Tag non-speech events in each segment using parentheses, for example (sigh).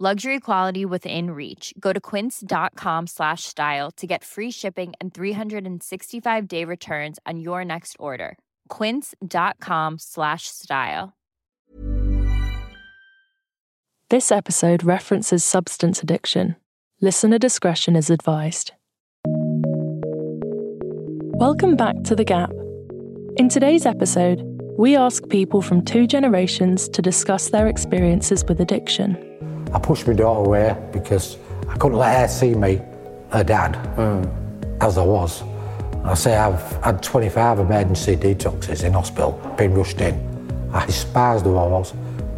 Luxury quality within reach. Go to quince.com slash style to get free shipping and 365-day returns on your next order. quince.com slash style. This episode references substance addiction. Listener discretion is advised. Welcome back to The Gap. In today's episode, we ask people from two generations to discuss their experiences with addiction. I pushed my daughter away because I couldn't let her see me, her dad, hmm. as I was. I say I've had 25 emergency detoxes in hospital, been rushed in. I despised who I was,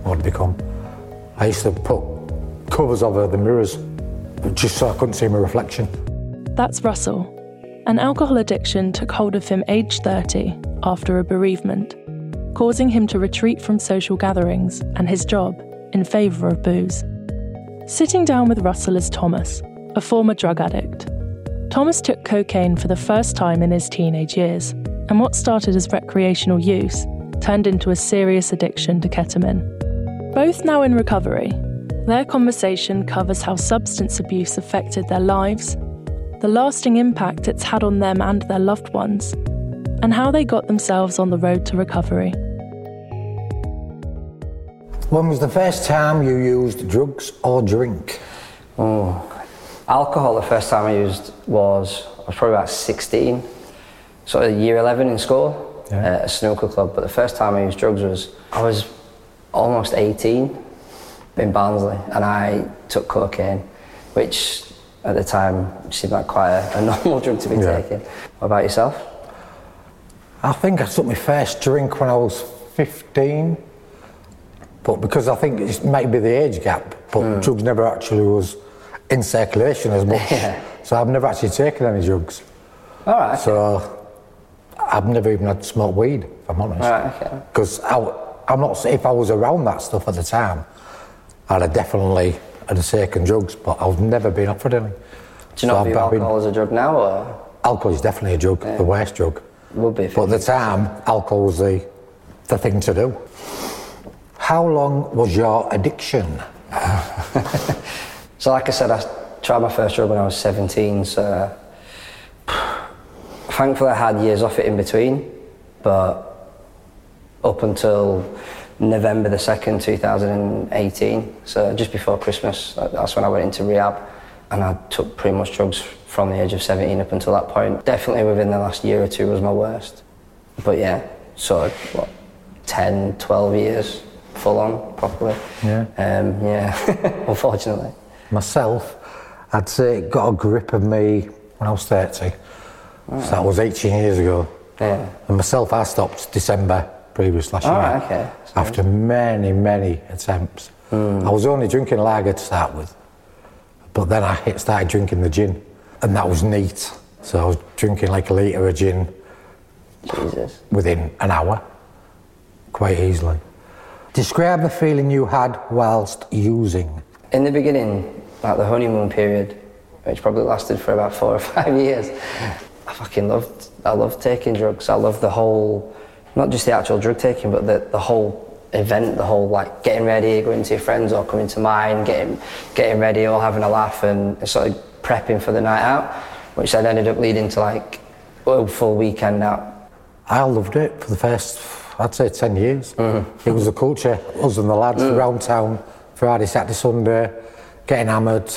what I'd become. I used to put covers over the mirrors just so I couldn't see my reflection. That's Russell. An alcohol addiction took hold of him aged 30 after a bereavement, causing him to retreat from social gatherings and his job in favour of booze. Sitting down with Russell is Thomas, a former drug addict. Thomas took cocaine for the first time in his teenage years, and what started as recreational use turned into a serious addiction to ketamine. Both now in recovery, their conversation covers how substance abuse affected their lives, the lasting impact it's had on them and their loved ones, and how they got themselves on the road to recovery. When was the first time you used drugs or drink? Oh, alcohol. The first time I used was I was probably about 16, sort of year 11 in school Yeah. Uh, at a snooker club. But the first time I used drugs was I was almost 18 in Barnsley, and I took cocaine, which at the time seemed like quite a, a (laughs) normal drug to be Yeah. taking. What about yourself? I think I took my first drink when I was 15, but because I think it might be the age gap, but drugs never actually was in circulation as much. Yeah. So I've never actually taken any drugs. All right. So I've never even had smoked weed, if I'm honest. Right, okay. Because I'm not, if I was around that stuff at the time, I'd have definitely had taken drugs, but I've never been offered any. Do you not So view I've been- alcohol as a drug now, or Alcohol is definitely a drug, the worst drug. would be? But at the time, alcohol was the, the thing to do. How long was your addiction? (laughs) So, like I said, I tried my first drug when I was 17, so thankfully I had years off it in between, but up until November the 2nd, 2018, so just before Christmas, that's when I went into rehab and I took pretty much drugs from the age of 17 up until that point. Definitely within the last year or two was my worst. But yeah, so what, 10, 12 years full on, properly. Yeah. Um, yeah, (laughs) unfortunately. Myself, I'd say it got a grip of me when I was 30. So that was 18 years ago. Yeah. And myself, I stopped December previous last year. Alright, okay. After many, many attempts. I was only drinking lager to start with. But then I hit, started drinking the gin. And that was neat. So I was drinking like a litre of gin Jesus. within an hour, quite easily. Describe the feeling you had whilst using. In the beginning, like the honeymoon period, which probably lasted for about four or five years, I fucking loved. I loved taking drugs. I loved the whole, not just the actual drug taking, but the, the whole event, the whole like getting ready, going to your friends or coming to mine, getting getting ready, all having a laugh, and sort of prepping for the night out, which then ended up leading to like a full weekend out. I loved it for the first, I'd say, 10 years. Uh-huh. It was the culture, us and the lads uh-huh. around town, Friday, Saturday, Sunday, getting hammered,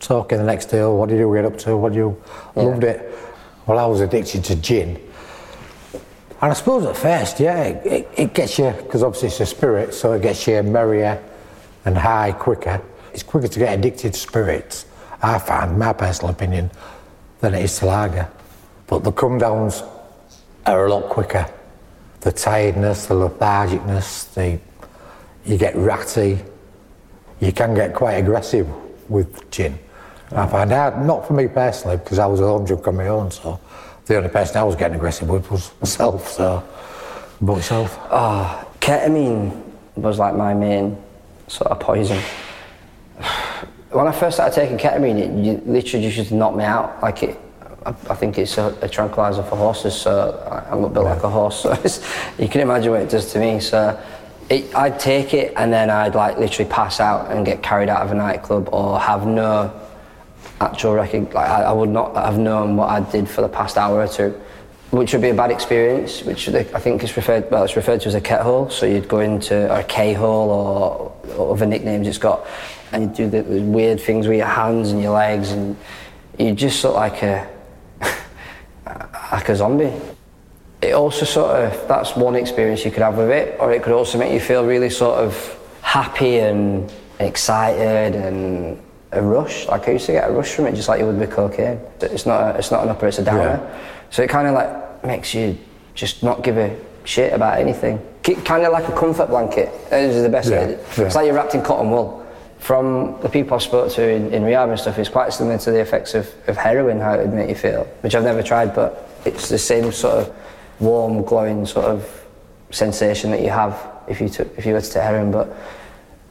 talking the next day, oh, what did you get up to, what do you, loved it. Well, I was addicted to gin. And I suppose at first, yeah, it, it, it gets you, because obviously it's a spirit, so it gets you merrier and high quicker. It's quicker to get addicted to spirits, I find, my personal opinion, than it is to lager. But the come downs are a lot quicker. The tiredness, the lethargicness, the, you get ratty, you can get quite aggressive with gin. I find out, not for me personally, because I was a home drunk on my own, so the only person I was getting aggressive with was myself, so, but myself. Ah, ketamine was like my main sort of poison. (sighs) When I first started taking ketamine, it literally just knocked me out. Like it, I, I think it's a, a tranquilizer for horses, so I- I'm built like a horse. So you can imagine what it does to me. So it, I'd take it and then I'd like literally pass out and get carried out of a nightclub or have no actual record. Like I, I would not have known what I did for the past hour or two, which would be a bad experience. Which I think is referred well, it's referred to as a ket hole. So you'd go into or a K hole or, or other nicknames it's got, and you do the, the weird things with your hands and your legs, and you just look like a like a zombie. It also sort of that's one experience you could have with it, or it could also make you feel really sort of happy and excited and a rush. Like I used to get a rush from it, just like you would with cocaine. It's not a, it's not an upper, it's a downer. So it kind of like makes you just not give a shit about anything. Kind of like a comfort blanket. This is the best. Yeah, way. yeah. It's like you're wrapped in cotton wool. From the people I've spoke to in, in rehab and stuff, it's quite similar to the effects of, of heroin, how it would make you feel, which I've never tried, but it's the same sort of warm, glowing sort of sensation that you have if you took, if you were to take heroin. But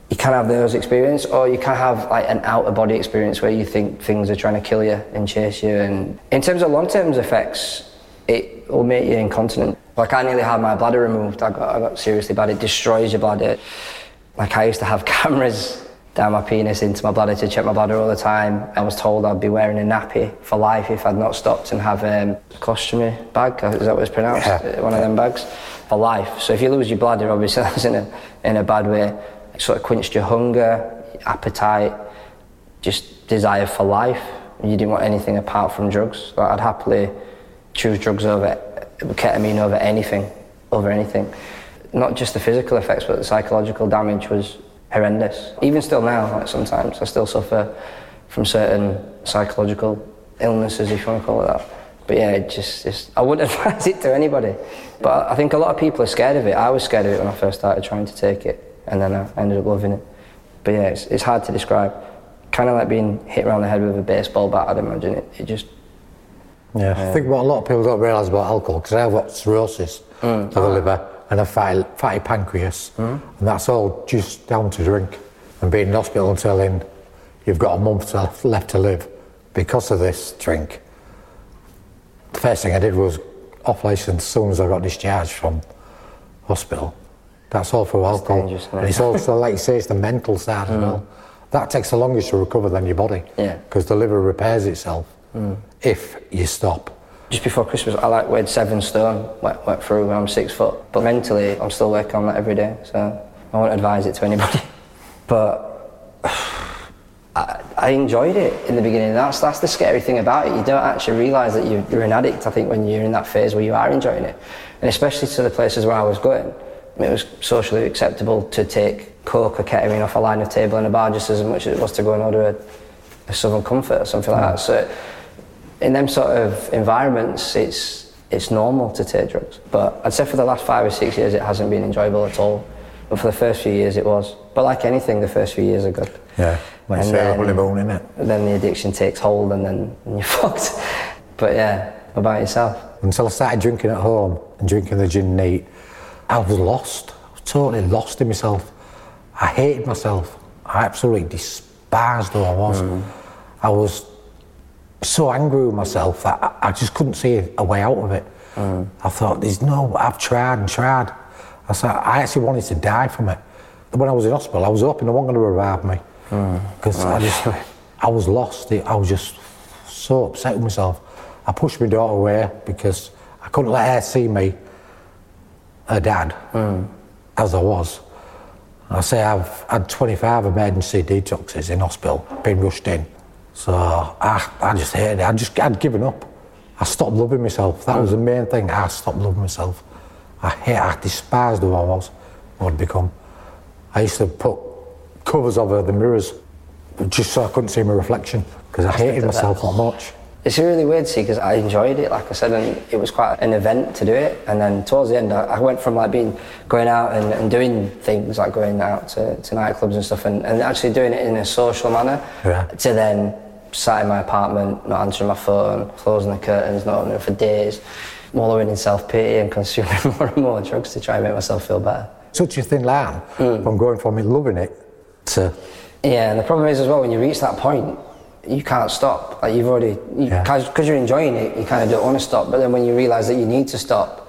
you can have those experience, or you can have like an out of body experience where you think things are trying to kill you and chase you. And in terms of long term effects, it will make you incontinent. Like I nearly had my bladder removed. I got, I got seriously bad. It destroys your bladder. Like I used to have (laughs) cameras down my penis into my bladder to check my bladder all the time. I was told I'd be wearing a nappy for life if I'd not stopped and have um, a colostomy bag. Is that what it's pronounced? Yeah. Uh, One of them bags for life. So if you lose your bladder, obviously (laughs) that's in a in a bad way. It sort of quenched your hunger, appetite, just desire for life. You didn't want anything apart from drugs. Like I'd happily choose drugs over ketamine over anything, over anything. Not just the physical effects, but the psychological damage was horrendous. Even still now, like sometimes I still suffer from certain psychological illnesses, if you want to call it that. But yeah, it just, just I wouldn't (laughs) advise it to anybody. But I think a lot of people are scared of it. I was scared of it when I first started trying to take it, and then I ended up loving it. But yeah, it's, it's hard to describe. Kind of like being hit around the head with a baseball bat. I'd imagine it. It just Yeah, I think what a lot of people don't realise about alcohol, because I've got cirrhosis of the mm. liver and a fatty, fatty pancreas, and that's all just down to drink and being in hospital until then you've got a month to, left to live because of this drink. The first thing I did was off license as soon as I got discharged from hospital. That's all for alcohol. dangerous, and it's also, like you say, it's the mental side as well. That takes the longest to recover than your body. Yeah. Because the liver repairs itself if you stop. Just before Christmas, I like weighed seven stone, went, went through I'm six foot. But mentally, I'm still working on that every day, so I won't advise it to anybody. (laughs) But (sighs) I, I enjoyed it in the beginning. That's that's the scary thing about it. You don't actually realise that you're, you're an addict. I think when you're in that phase where you are enjoying it, and especially to the places where I was going, it was socially acceptable to take coke or ketamine off a line of table in a bar just as much as it was to go and order a, a Southern Comfort or something like that. So in them sort of environments, it's it's normal to take drugs. But I'd say for the last five or six years, it hasn't been enjoyable at all. But for the first few years, it was. But like anything, the first few years are good. Yeah, like And then- honeymoon, innit? Then the addiction takes hold, and then (laughs) you're fucked. But yeah, about yourself? Until I started drinking at home and drinking the gin neat, I was lost. I was totally lost in myself. I hated myself. I absolutely despised who I was. Mm. I was so angry with myself that I, I just couldn't see a way out of it. Mm. I thought, there's no, I've tried and tried. I said, I actually wanted to die from it. When I was in hospital, I was hoping they weren't going to revive me. Mm. Because I just, (laughs) I was lost. I was just so upset with myself. I pushed my daughter away because I couldn't let her see me, her dad, mm. as I was. I say I've had 25 emergency detoxes in hospital, been rushed in. So I, I just hated it. I just, I'd given up. I stopped loving myself. That was the main thing. I stopped loving myself. I hate, I despised who I was, what I'd become. I used to put covers over the mirrors just so I couldn't see my reflection because I hated myself that much. It's really weird, see, because I enjoyed it, like I said, and it was quite an event to do it. And then towards the end, I, I went from like being going out and, and, doing things like going out to, to nightclubs and stuff, and, and, actually doing it in a social manner, yeah. to then sat in my apartment, not answering my phone, closing the curtains, not opening for days, wallowing in self pity and (laughs) consuming more and more drugs to try and make myself feel better. Such a thin line mm. from going from loving it to. Yeah, and the problem is as well when you reach that point, you can't stop. Like you've already, because you, yeah. you're enjoying it, you kind of don't want to stop. But then when you realise that you need to stop,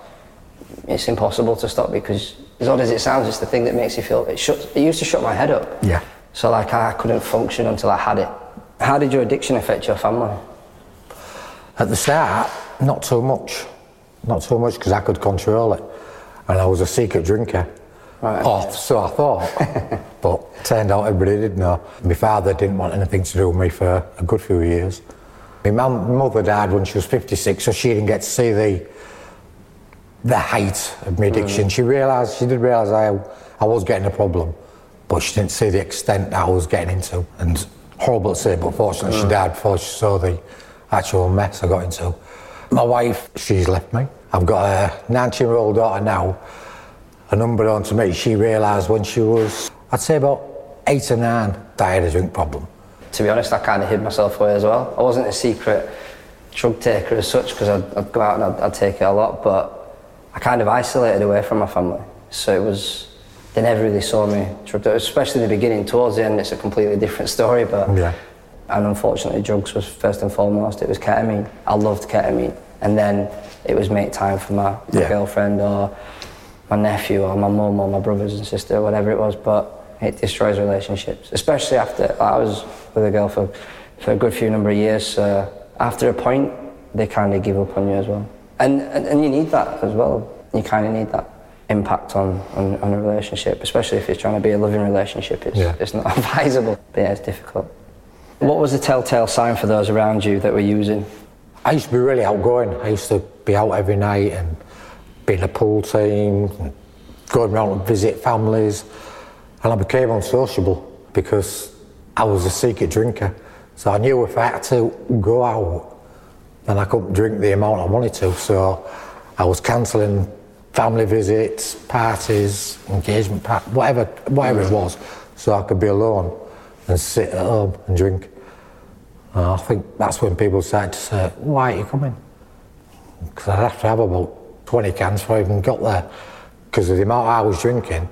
it's impossible to stop because, as odd as it sounds, it's the thing that makes you feel. It shuts. It used to shut my head up. Yeah. So like I couldn't function until I had it. How did your addiction affect your family? At the start, not so much. Not so much because I could control it, and I was a secret drinker. Right. Oh, so I thought. (laughs) but turned out everybody did know. My father didn't want anything to do with me for a good few years. My mum, mother died when she was 56, so she didn't get to see the the height of my addiction. Mm. She realised, she did realise I, I was getting a problem, but she didn't see the extent that I was getting into. And horrible to say, but fortunately mm. she died before she saw the actual mess I got into. My wife, she's left me. I've got a 19 year old daughter now and unbeknown to me, she realised when she was, I'd say about eight or nine, that I had a drink problem. To be honest, I kind of hid myself away as well. I wasn't a secret drug taker as such because I'd, I'd, go out and I'd, I'd, take it a lot, but I kind of isolated away from my family. So it was, they never really saw me, especially in the beginning. Towards the end, it's a completely different story, but. Yeah. And unfortunately, drugs was first and foremost. It was ketamine. I loved ketamine. And then it was make time for my, my yeah. girlfriend or my nephew or my mum or my brothers and sister, whatever it was, but it destroys relationships, especially after I was with a girl for, for a good few number of years. So after a point, they kind of give up on you as well. And, and, and you need that as well. You kind of need that impact on, on, on, a relationship, especially if you're trying to be a loving relationship. It's, yeah. it's not (laughs) advisable, but yeah, it's difficult. What was the telltale sign for those around you that were using? I used to be really outgoing. I used to be out every night and being a pool team, going around to visit families, and I became unsociable because I was a secret drinker. So I knew if I had to go out, then I couldn't drink the amount I wanted to. So I was cancelling family visits, parties, engagement, part- whatever, whatever it was, so I could be alone and sit at home and drink. And I think that's when people started to say, "Why are you coming?" Because I'd have to have about 20 cans before I even got there. Because of the amount I was drinking,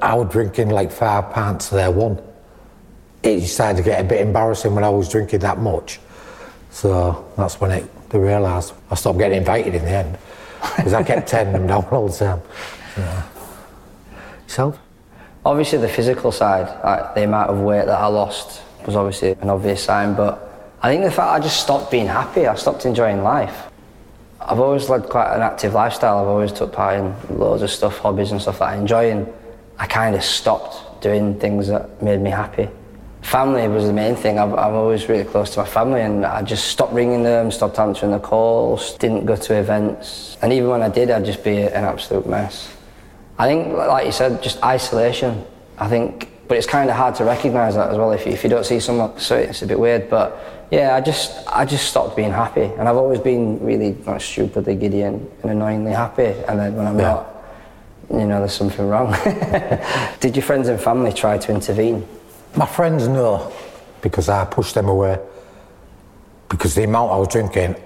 I was drinking like five pints there one. It started to get a bit embarrassing when I was drinking that much. So that's when it, they realised I stopped getting invited in the end. Because I kept turning them down all the time. Yeah. Yourself? Obviously, the physical side, like the amount of weight that I lost was obviously an obvious sign, but I think the fact I just stopped being happy, I stopped enjoying life. I've always led quite an active lifestyle. I've always took part in loads of stuff, hobbies and stuff that I enjoy, and I kind of stopped doing things that made me happy. Family was the main thing. I'm, I'm always really close to my family, and I just stopped ringing them, stopped answering the calls, didn't go to events, and even when I did, I'd just be an absolute mess. I think, like you said, just isolation. I think, but it's kind of hard to recognise that as well if you, if you don't see someone. So it's a bit weird, but yeah, I just I just stopped being happy, and I've always been really like, stupidly giddy and, and annoyingly happy. And then when I'm yeah. not, you know, there's something wrong. (laughs) Did your friends and family try to intervene? My friends no, because I pushed them away. Because the amount I was drinking,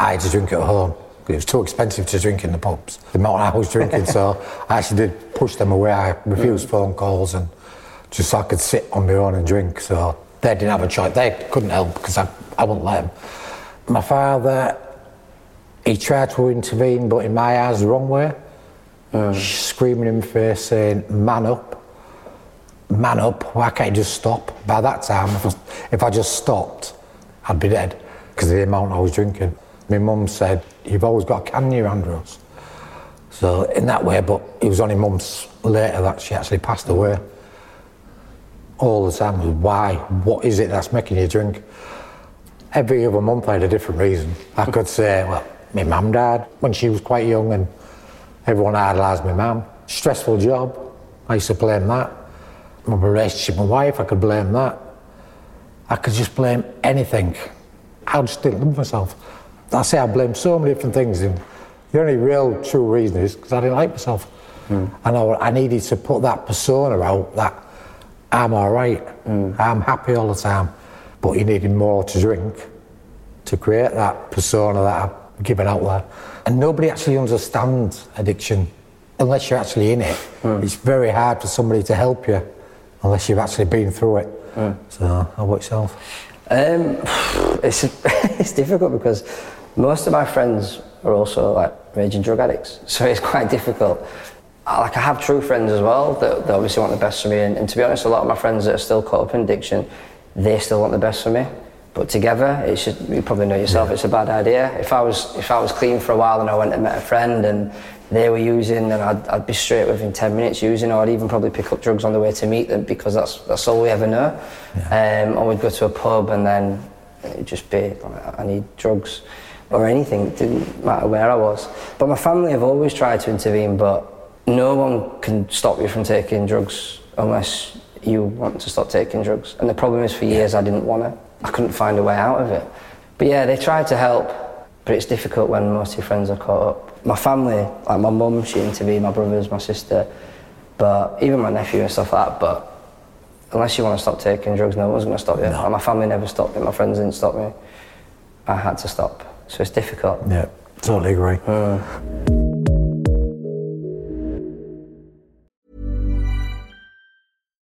I had to drink at home. It was too expensive to drink in the pubs. The amount I was drinking, so (laughs) I actually did push them away. I refused mm. phone calls and just so I could sit on my own and drink. So they didn't have a choice. They couldn't help because I, I wouldn't let them. My father, he tried to intervene, but in my eyes, the wrong way. Mm. Screaming in my face, saying, man up, man up, why can't you just stop? By that time, if I, if I just stopped, I'd be dead because of the amount I was drinking. My mum said, you've always got a can in your hand. So in that way, but it was only months later that she actually passed away all the time why, what is it that's making you drink? every other month I had a different reason. I could say, well, my mum died when she was quite young and everyone idolised my mum. Stressful job, I used to blame that. My relationship with my wife, I could blame that. I could just blame anything. I just didn't love myself. I say I blame so many different things and the only real true reason is because I didn't like myself. Mm. And I, I needed to put that persona out that I'm all right, mm. I'm happy all the time. But he needed more to drink to create that persona that I've given out there. And nobody actually understands addiction unless you're actually in it. Mm. It's very hard for somebody to help you unless you've actually been through it. Mm. So, how about yourself? Um, (sighs) it's, (laughs) it's difficult because most of my friends are also like raging drug addicts, so it's quite difficult. Like I have true friends as well that, that obviously want the best for me, and, and to be honest, a lot of my friends that are still caught up in addiction, they still want the best for me. But together, it should, you probably know yourself, yeah. it's a bad idea. If I was if I was clean for a while and I went and met a friend and they were using, then I'd, I'd be straight within 10 minutes using, or I'd even probably pick up drugs on the way to meet them because that's that's all we ever know. Yeah. Um, or we'd go to a pub and then it'd just be, I need drugs or anything, it didn't matter where I was. But my family have always tried to intervene, but no one can stop you from taking drugs unless you want to stop taking drugs. And the problem is, for years, I didn't want to. I couldn't find a way out of it. But yeah, they tried to help, but it's difficult when most of your friends are caught up. My family, like my mum, she intervened, my brothers, my sister, but even my nephew and stuff like that. But unless you want to stop taking drugs, no one's going to stop you. No. Like my family never stopped me, my friends didn't stop me. I had to stop. So it's difficult. Yeah, totally agree. Mm.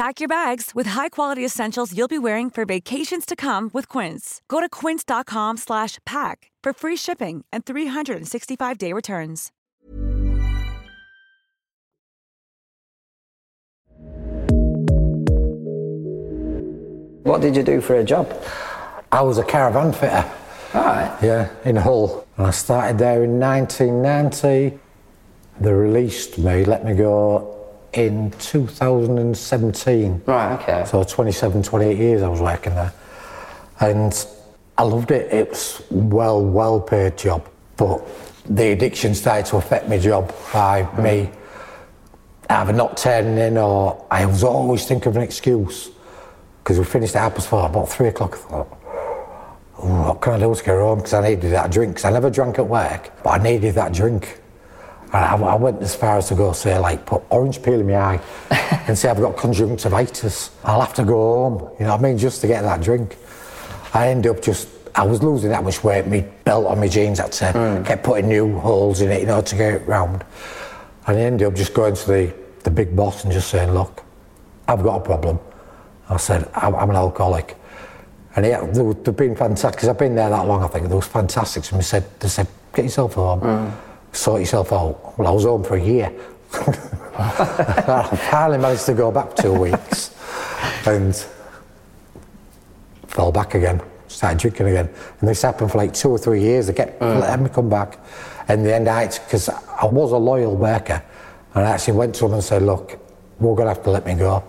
Pack your bags with high-quality essentials you'll be wearing for vacations to come with Quince. Go to quince.com slash pack for free shipping and 365-day returns. What did you do for a job? I was a caravan fitter. All right. Yeah, in Hull. And I started there in 1990. They released me, let me go in 2017. Right, okay. So 27, 28 years I was working there. And I loved it. It was well, well paid job. But the addiction started to affect my job by mm. me either not turning in or I was always thinking of an excuse because we finished at half four, about three o'clock. I thought, what can I do to get home? Because I needed that drink. Because I never drank at work, but I needed that drink. And I, I, went as far as to go say, like, put orange peel in my eye (laughs) and say I've got conjunctivitis. I'll have to go home, you know what I mean, just to get that drink. I ended up just, I was losing that much weight, my belt on my jeans, that said, mm. kept putting new holes in it, you know, to get it round. And I ended up just going to the, the big boss and just saying, look, I've got a problem. I said, I'm, I'm an alcoholic. And yeah, they, they've been fantastic, because I've been there that long, I think, they was fantastic. And they said, they said, get yourself home, mm. Sort yourself out. Well, I was home for a year. I (laughs) finally managed to go back two weeks and fell back again, started drinking again. And this happened for like two or three years. They kept mm. letting me come back. In the end, I because I was a loyal worker, and I actually went to them and said, look, we're going to have to let me go.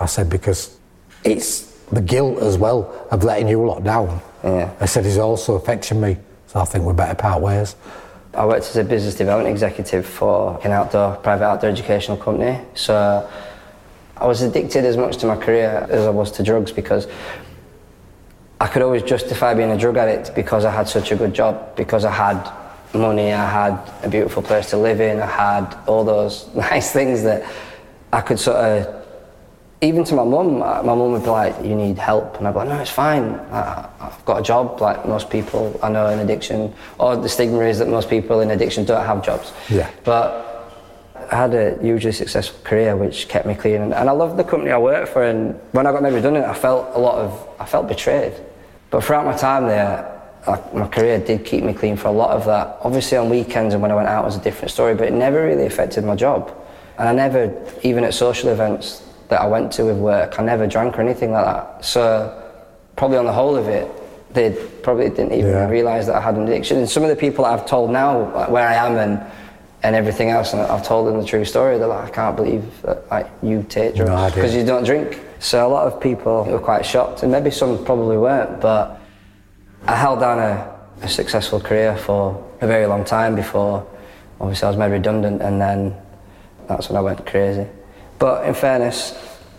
I said, because it's the guilt as well of letting you lot down. Yeah. I said, is also affecting me. So I think we better part ways. I worked as a business development executive for an outdoor, private outdoor educational company. So I was addicted as much to my career as I was to drugs because I could always justify being a drug addict because I had such a good job, because I had money, I had a beautiful place to live in, I had all those (laughs) nice things that I could sort of, even to my mum, uh, my mum would be like, you need help. And I'd be like, no, it's fine. I, I've got a job like most people I know in addiction, or the stigma is that most people in addiction don't have jobs. Yeah. But I had a hugely successful career which kept me clean and, and I loved the company I worked for and when I got made redundant I felt a lot of I felt betrayed. But throughout my time there like, my career did keep me clean for a lot of that. Obviously on weekends and when I went out was a different story but it never really affected my job. And I never even at social events that I went to with work I never drank or anything like that. So probably on the whole of it they probably didn't even Yeah. realise that I had an addiction. And some of the people I've told now like, where I am and and everything else, and I've told them the true story. They're like, I can't believe that like, you take drugs because you don't drink. So a lot of people were quite shocked, and maybe some probably weren't. But I held down a, a successful career for a very long time before, obviously, I was made redundant, and then that's when I went crazy. But in fairness,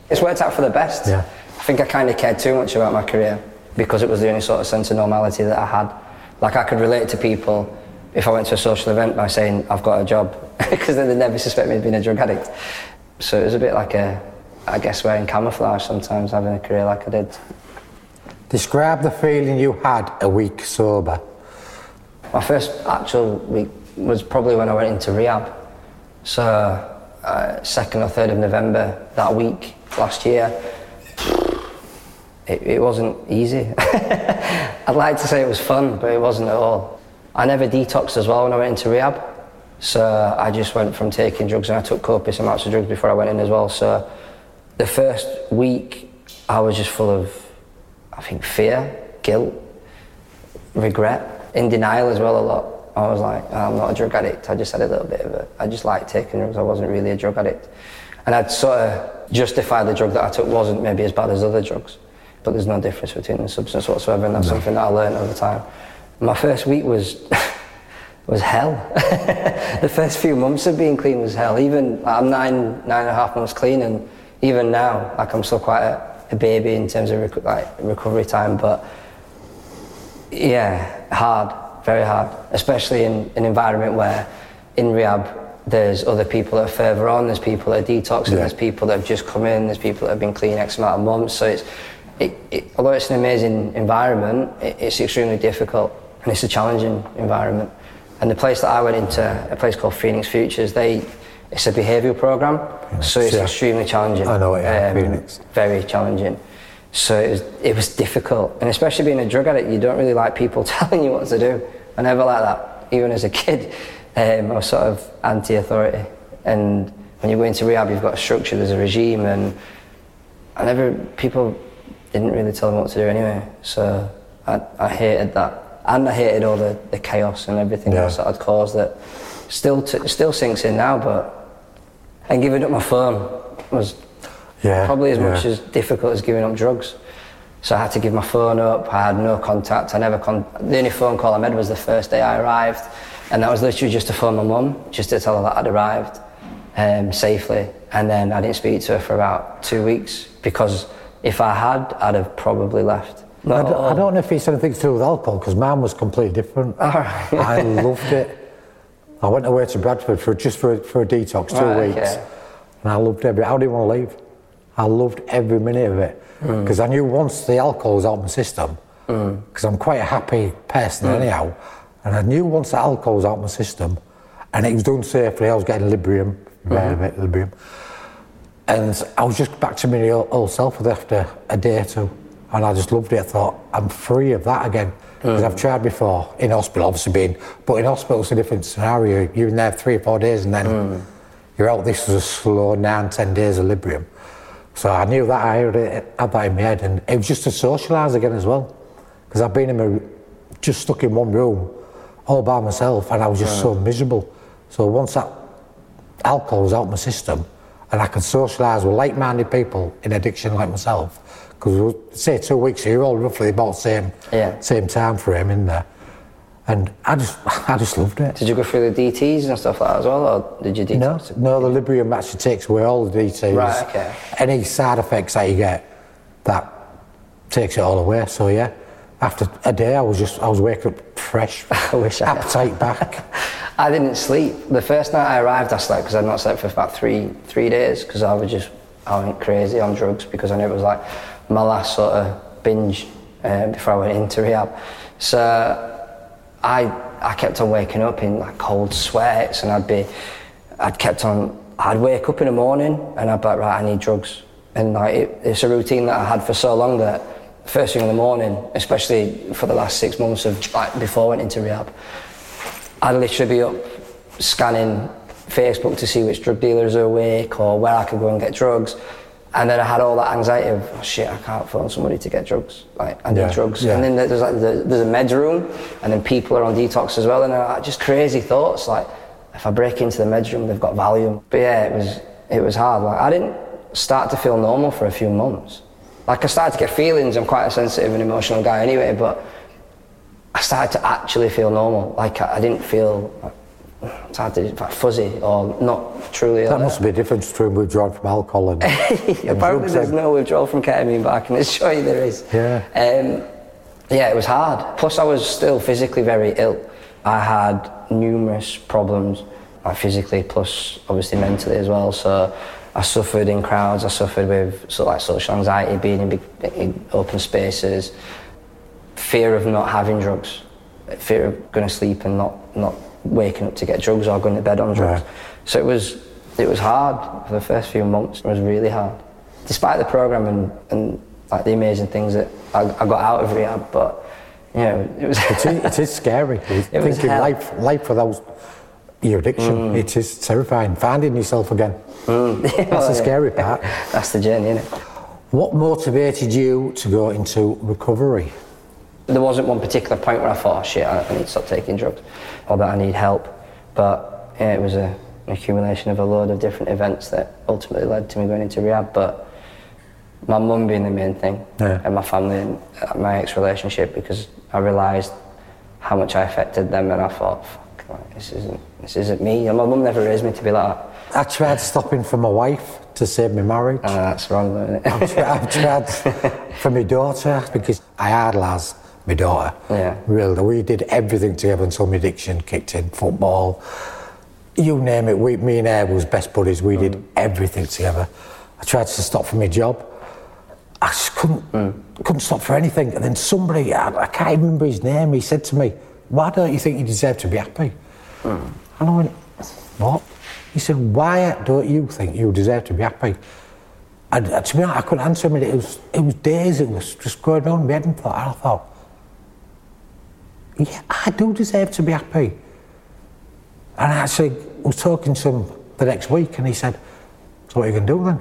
it's worked out for the best. Yeah. I think I kind of cared too much about my career because it was the only sort of sense of normality that I had. Like I could relate to people if I went to a social event by saying I've got a job (laughs) because then they'd never suspect me of being a drug addict. So it was a bit like a, I guess, wearing camouflage sometimes having a career like I did. Describe the feeling you had a week sober. My first actual week was probably when I went into rehab. So, uh, second or third of November that week last year, it, it wasn't easy. (laughs) I'd like to say it was fun, but it wasn't at all. I never detoxed as well when I went into rehab. So I just went from taking drugs and I took copious amounts of drugs before I went in as well. So the first week I was just full of, I think, fear, guilt, regret, in denial as well a lot. I was like, oh, I'm not a drug addict. I just had a little bit of it. I just liked taking drugs. I wasn't really a drug addict. And I'd sort of justify the drug that I took wasn't maybe as bad as other drugs. But there's no difference between the substance whatsoever, and that's something that I learned over time. My first week was (laughs) was hell. (laughs) the first few months of being clean was hell. Even I'm nine nine and a half months clean, and even now, like I'm still quite a, a baby in terms of reco- like recovery time. But yeah, hard, very hard, especially in an environment where in rehab there's other people that are further on, there's people that are detoxing, Yeah. there's people that have just come in, there's people that have been clean X amount of months. So it's, it, it, although it's an amazing environment, it, it's extremely difficult and it's a challenging environment. And the place that I went into, a place called Phoenix Futures, they, it's a behavioural program, so it's yeah. extremely challenging. I know it, yeah, um, Phoenix. Very challenging. So it was, it was difficult, and especially being a drug addict, you don't really like people (laughs) telling you what to do. I never liked that, even as a kid. Um, I was sort of anti-authority, and when you go into rehab, you've got a structure, there's a regime, and I never people didn't really tell me what to do anyway. So I, I hated that, and I hated all the, the chaos and everything Yeah. else that I'd caused. That still t- still sinks in now, but and giving up my phone was Yeah. probably as much as difficult as giving up drugs. So I had to give my phone up. I had no contact. I never con- the only phone call I made was the first day I arrived, and that was literally just to phone my mum, just to tell her that I'd arrived um, safely. And then I didn't speak to her for about two weeks because if I had, I'd have probably left. I don't, I don't know if it's anything to do with alcohol because mine was completely different. (laughs) I loved it. I went away to Bradford for just for, for a detox, two Right, weeks, okay. and I loved every. I didn't want to leave. I loved every minute of it because I knew once the alcohol was out of my system, because I'm quite a happy person Hmm. anyhow, and I knew once the alcohol was out of my system, and it was done safely, I was getting Librium, Hmm. bit Librium, and I was just back to my old, old self after a day or two, and I just loved it. I thought I'm free of that again because I've tried before in hospital, obviously being, but in hospital it's a different scenario. You're in there three or four days, and then you're out. This was a slow nine, ten days of Librium, so I knew that I had, it, had that in my head, and it was just to socialise again as well, because I've been in my, just stuck in one room, all by myself, and I was just so miserable. So once that alcohol was out my system, and I could socialise with like-minded people in addiction like myself. Because say two weeks, you're all roughly about the same Yeah. same time frame in there, and I just (laughs) I just loved it. Did you go through the DTs and stuff like that as well, or did you No, detox? no, the Librium actually takes away all the DTs. Right, okay. Any side effects that you get, that takes it all away. So yeah, after a day, I was just I was waking up fresh, (laughs) I wish I appetite back. (laughs) I didn't sleep. The first night I arrived, I slept because I'd not slept for about three three days because I was just I went crazy on drugs because I knew it was like my last sort of binge uh, before I went into rehab. So I I kept on waking up in like cold sweats and I'd be I'd kept on I'd wake up in the morning and I'd be like right I need drugs and like it, it's a routine that I had for so long that first thing in the morning especially for the last six months of like before I went into rehab I'd literally be up scanning Facebook to see which drug dealers are awake or where I could go and get drugs. And then I had all that anxiety of, oh shit, I can't phone somebody to get drugs. Like, I need Yeah, drugs. yeah. And then there's like, the, there's a meds room, and then people are on detox as well. And I just crazy thoughts, like, if I break into the meds room, they've got Valium. But yeah, it was, it was hard. Like, I didn't start to feel normal for a few months. Like, I started to get feelings. I'm quite a sensitive and emotional guy anyway, but I started to actually feel normal. Like I, I didn't feel like, it's hard to fuzzy or not truly. That must be a difference between withdrawal from alcohol and, (laughs) and Apparently, there's no withdrawal from ketamine, but I can assure you there is. Yeah. Um, yeah, it was hard. Plus, I was still physically very ill. I had numerous problems, like physically, plus obviously mentally as well. So, I suffered in crowds. I suffered with sort of like social anxiety, being in big, in open spaces, fear of not having drugs, fear of going to sleep and not not waking up to get drugs or going to bed on drugs. Right. So it was it was hard for the first few months. It was really hard, despite the program and, and like the amazing things that I, I got out of rehab. But you know, it was It is, it is scary. (laughs) was Thinking life, life without your addiction, Mm. it is terrifying. Finding yourself again. (laughs) That's the Well, yeah. scary part. (laughs) that's the journey, innit? What motivated you to go into recovery? There wasn't one particular point where I thought, oh, shit, I, I need to stop taking drugs or that I need help. But yeah, it was a, an accumulation of a load of different events that ultimately led to me going into rehab. But my mum being the main thing Yeah. and my family and uh, my ex relationship because I realised how much I affected them and I thought, fuck, like, this, isn't, this isn't me. And my mum never raised me to be like that. I tried stopping for my wife to save my marriage. Uh, that's wrong, isn't it? I've tried, I've tried (laughs) for my daughter because I idolise my daughter. Yeah. Really, we did everything together until my addiction kicked in. Football, you name it. We, me and her was best buddies. We did mm. everything together. I tried to stop for my job. I just couldn't, mm. couldn't stop for anything. And then somebody, I, I can't even remember his name. He said to me, "Why don't you think you deserve to be happy?" Mm. And I went, "What?" He said, "Why don't you think you deserve to be happy?" And uh, to be honest, I couldn't answer him. It was, it was days. It was just going on in my head and thought, and I thought, yeah, I do deserve to be happy. And I actually was talking to him the next week, and he said, "So what are you going to do then?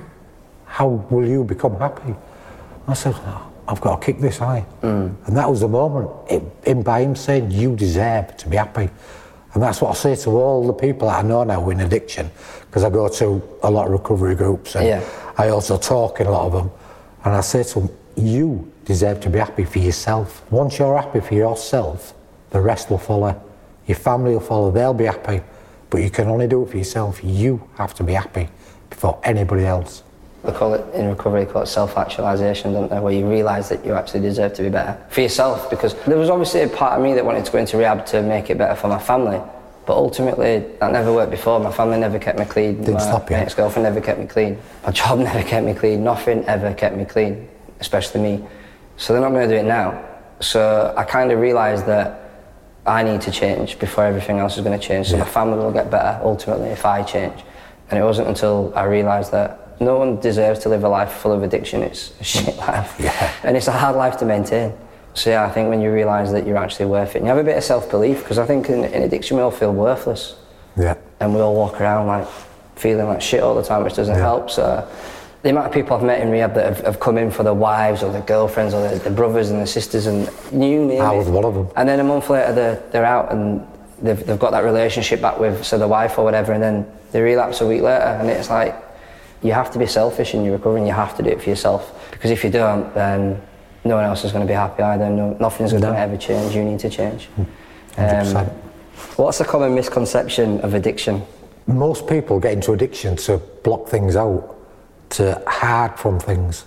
How will you become happy?" I said, "Oh, "I've got to kick this high." Mm. And that was the moment. It, him by him saying, "You deserve to be happy," and that's what I say to all the people that I know now in addiction, because I go to a lot of recovery groups, and Yeah. I also talk in a lot of them, and I say to them, "You deserve to be happy for yourself. Once you're happy for yourself, the rest will follow. Your family will follow. They'll be happy, but you can only do it for yourself. You have to be happy before anybody else." They call it in recovery, they call it self-actualization, don't they? Where you realise that you actually deserve to be better for yourself. Because there was obviously a part of me that wanted to go into rehab to make it better for my family, but ultimately that never worked before. My family never kept me clean. Didn't my, stop you. my ex-girlfriend never kept me clean. My job (laughs) never kept me clean. Nothing ever kept me clean, especially me. So they're not going to do it now. So I kind of realised that I need to change before everything else is going to change. So my family will get better ultimately if I change. And it wasn't until I realised that no one deserves to live a life full of addiction. It's a (laughs) shit life. Yeah. And it's a hard life to maintain. So yeah, I think when you realise that you're actually worth it, and you have a bit of self-belief, because I think in, in addiction we all feel worthless. Yeah. And we all walk around like feeling like shit all the time, which doesn't Yeah. help. So the amount of people I've met in rehab that have, have come in for their wives or their girlfriends or their, their brothers and their sisters and you name I was one of them. And then a month later they're, they're out and they've, they've got that relationship back with so their wife or whatever and then they relapse a week later and it's like you have to be selfish in your recovery and you have to do it for yourself. Because if you don't, then no one else is going to be happy either. No, nothing's going to ever change. You need to change. Um, what's a common misconception of addiction? Most people get into addiction to block things out, to hide from things.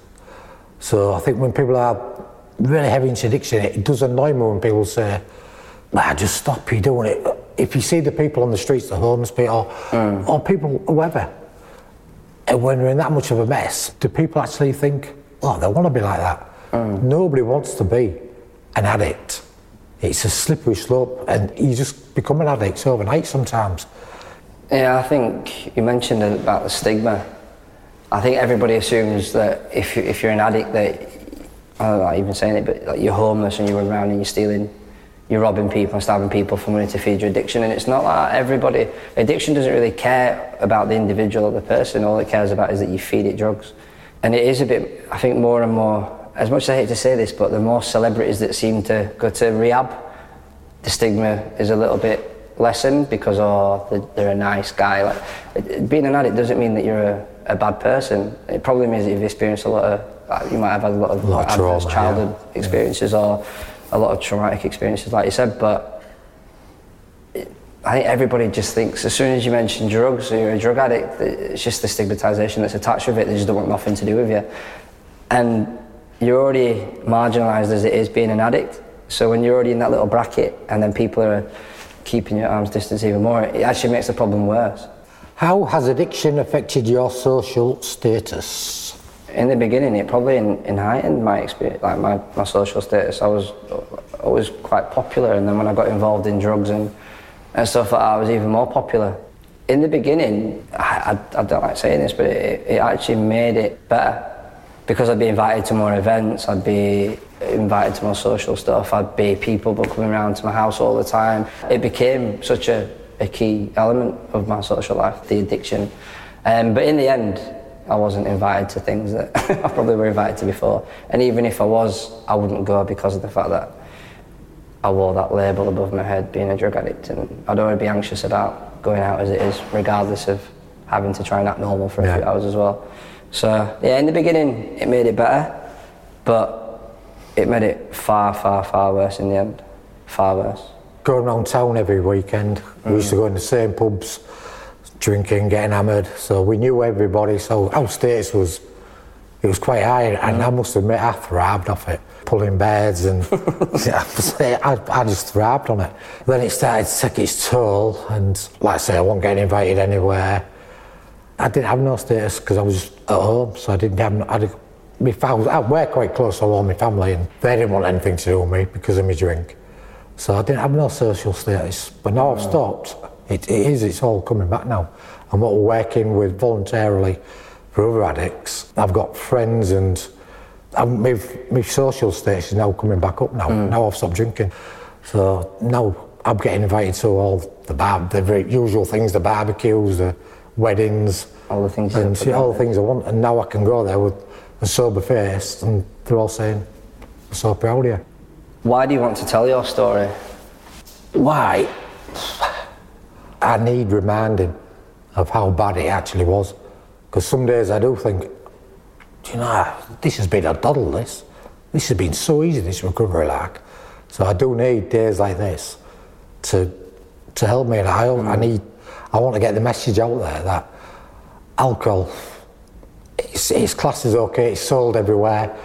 So I think when people are really heavy into addiction, it does annoy me when people say, nah, just stop, you're doing it. If you see the people on the streets, the homeless people, or, or people, whoever, and when they're in that much of a mess, do people actually think, oh, they want to be like that? Mm. Nobody wants to be an addict. It's a slippery slope, and you just become an addict overnight sometimes. Yeah, I think you mentioned about the stigma. I think everybody assumes that if, you, if you're an addict, that I don't know, even saying it, but like you're homeless and you run around and you're stealing, you're robbing people and stabbing people for money to feed your addiction. And it's not like. Everybody, addiction doesn't really care about the individual or the person. All it cares about is that you feed it drugs. And it is a bit, I think, more and more. As much as I hate to say this, but the more celebrities that seem to go to rehab, the stigma is a little bit lessened because oh they're a nice guy. Like being an addict doesn't mean that you're a, a bad person. It probably means that you've experienced a lot of. like, You might have had a lot of, A lot adverse trauma, childhood yeah. experiences or a lot of traumatic experiences, like you said. But it- I think everybody just thinks as soon as you mention drugs or you're a drug addict, it's just the stigmatization that's attached with it. They just don't want nothing to do with you. And you're already marginalized as it is being an addict. So when you're already in that little bracket and then people are keeping your arm's distance even more, it actually makes the problem worse. How has addiction affected your social status? In the beginning, it probably heightened my experience, like my, my social status. I was always quite popular, and then when I got involved in drugs and, and stuff like that, I was even more popular. In the beginning, I, I, I don't like saying this, but it, it actually made it better because I'd be invited to more events, I'd be invited to more social stuff, I'd be people coming around to my house all the time. It became such a, a key element of my social life, the addiction. Um, but in the end, I wasn't invited to things that (laughs) I probably were invited to before. And even if I was, I wouldn't go because of the fact that I wore that label above my head being a drug addict. And I'd already be anxious about going out as it is, regardless of having to try and act normal for a few hours as well. So, yeah, in the beginning, it made it better, but it made it far, far, far worse in the end. Far worse. Going around town every weekend, we used to go in the same pubs, drinking, getting hammered. So we knew everybody. So our status was, it was quite high, and I must admit I thrived off it. Pulling beds and (laughs) (laughs) I, I just thrived on it. Then it started to take its toll, and like I say, I wasn't getting invited anywhere. I didn't have no status because I was at home, so I didn't have. I my family, I work quite close to all my family, and they didn't want anything to do with me because of my drink. So I didn't have no social status. But now I've stopped. It, it is. It's all coming back now. And what we're working with voluntarily for other addicts, I've got friends and I'm, my, my social status is now coming back up now. Mm. Now I've stopped drinking. So now I'm getting invited to all the bar, the very usual things, the barbecues, the weddings, All the things and see, all the things I want. And now I can go there with a sober face, and they're all saying, "I'm so proud of you." Why do you want to tell your story? Why? I need reminding of how bad it actually was. Because some days I do think, do you know, this has been a doddle, this. This has been so easy, this recovery like. So I do need days like this to to help me. And I, I mm. need, I want to get the message out there that alcohol, it's, it's classed as okay, it's sold everywhere.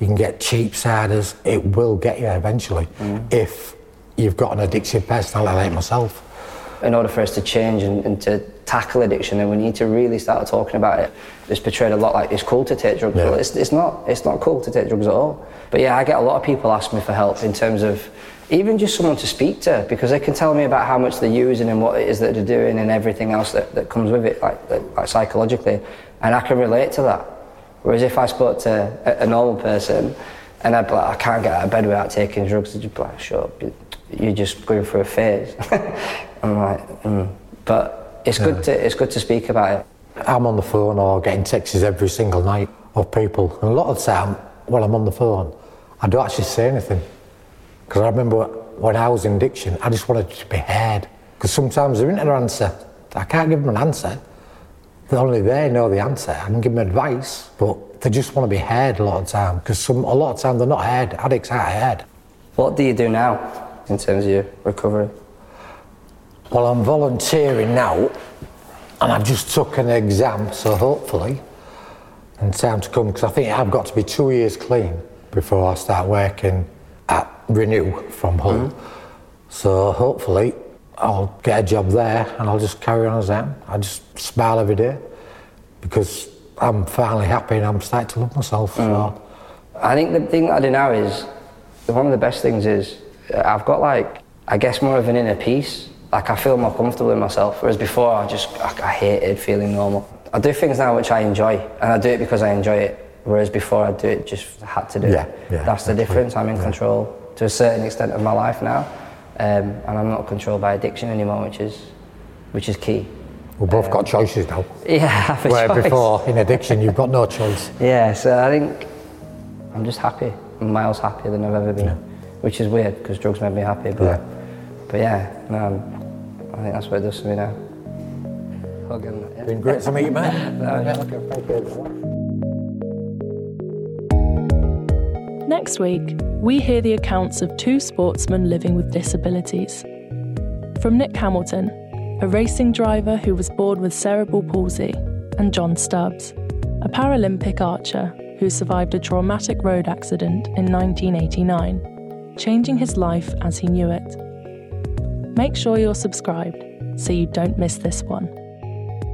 You can get cheap ciders. It will get you eventually mm. if you've got an addictive personality like myself. in order for us to change and, and to tackle addiction, then we need to really start talking about it. It's portrayed a lot like it's cool to take drugs. Yeah. Well, it's, it's not. It's not cool to take drugs at all. But yeah, I get a lot of people ask me for help in terms of even just someone to speak to because they can tell me about how much they're using and what it is that they're doing and everything else that, that comes with it, like, like psychologically, and I can relate to that. Whereas if I spoke to a, a normal person and I'd be like, I can't get out of bed without taking drugs, they'd be like, shut up, you- you're just going through a phase. (laughs) I'm like, mm. but it's good to it's good to speak about it. I'm on the phone or getting texts every single night of people. And a lot of the time, when I'm on the phone, I don't actually say anything. Because I remember when I was in addiction, I just wanted to be heard. Because sometimes they're into their answer. I can't give them an answer. Only they know the answer. I can give them advice, but they just want to be heard a lot of time because some a lot of time they're not heard. Addicts aren't heard. What do you do now in terms of your recovery? Well, I'm volunteering now, and I've just took an exam, so hopefully, in time to come, because I think I've got to be two years clean before I start working at Renew from Hull. Mm-hmm. So hopefully, I'll get a job there, and I'll just carry on as I am. I just smile every day because I'm finally happy and I'm starting to love myself. So. I think the thing I do now is one of the best things is I've got like I guess more of an inner peace. Like I feel more comfortable in myself, whereas before I just I, I hated feeling normal. I do things now which I enjoy, and I do it because I enjoy it. Whereas before I do it just had to do Yeah, it. yeah, That's the difference. I'm in Yeah. control to a certain extent of my life now, um, and I'm not controlled by addiction anymore, which is which is key. We've both got choices now. Yeah, (laughs) I Where choice. before, in addiction, you've got no choice. (laughs) Yeah, so I think I'm just happy. I'm miles happier than I've ever been, which is weird because drugs made me happy. But Yeah. but yeah, no, I'm- think that's what it does for me now. Yeah. Been great to meet (laughs) you, man. Next week, we hear the accounts of two sportsmen living with disabilities. From Nick Hamilton, a racing driver who was born with cerebral palsy, and John Stubbs, a Paralympic archer who survived a traumatic road accident in 1989, changing his life as he knew it. Make sure you're subscribed so you don't miss this one.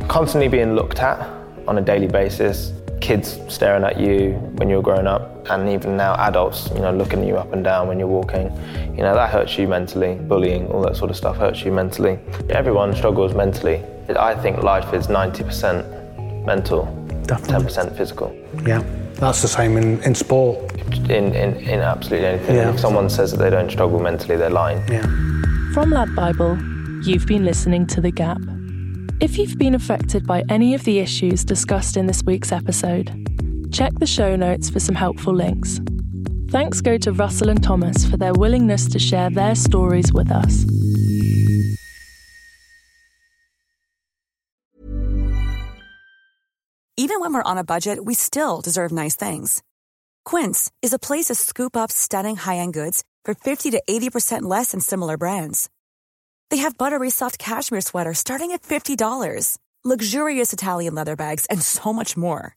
constantly being looked at on a daily basis, kids staring at you when you're growing up, and even now adults, you know, looking you up and down when you're walking, you know, that hurts you mentally. Bullying, all that sort of stuff hurts you mentally. Everyone struggles mentally. I think life is 90% mental, Definitely. 10% physical. Yeah, that's the same in, in sport. In, in, in absolutely anything. Yeah. If someone says that they don't struggle mentally, they're lying. Yeah. From Lad Bible, you've been listening to The Gap. If you've been affected by any of the issues discussed in this week's episode, check the show notes for some helpful links. Thanks go to Russell and Thomas for their willingness to share their stories with us. Even when we're on a budget, we still deserve nice things. Quince is a place to scoop up stunning high-end goods for 50 to 80% less than similar brands. They have buttery soft cashmere sweaters starting at $50, luxurious Italian leather bags, and so much more.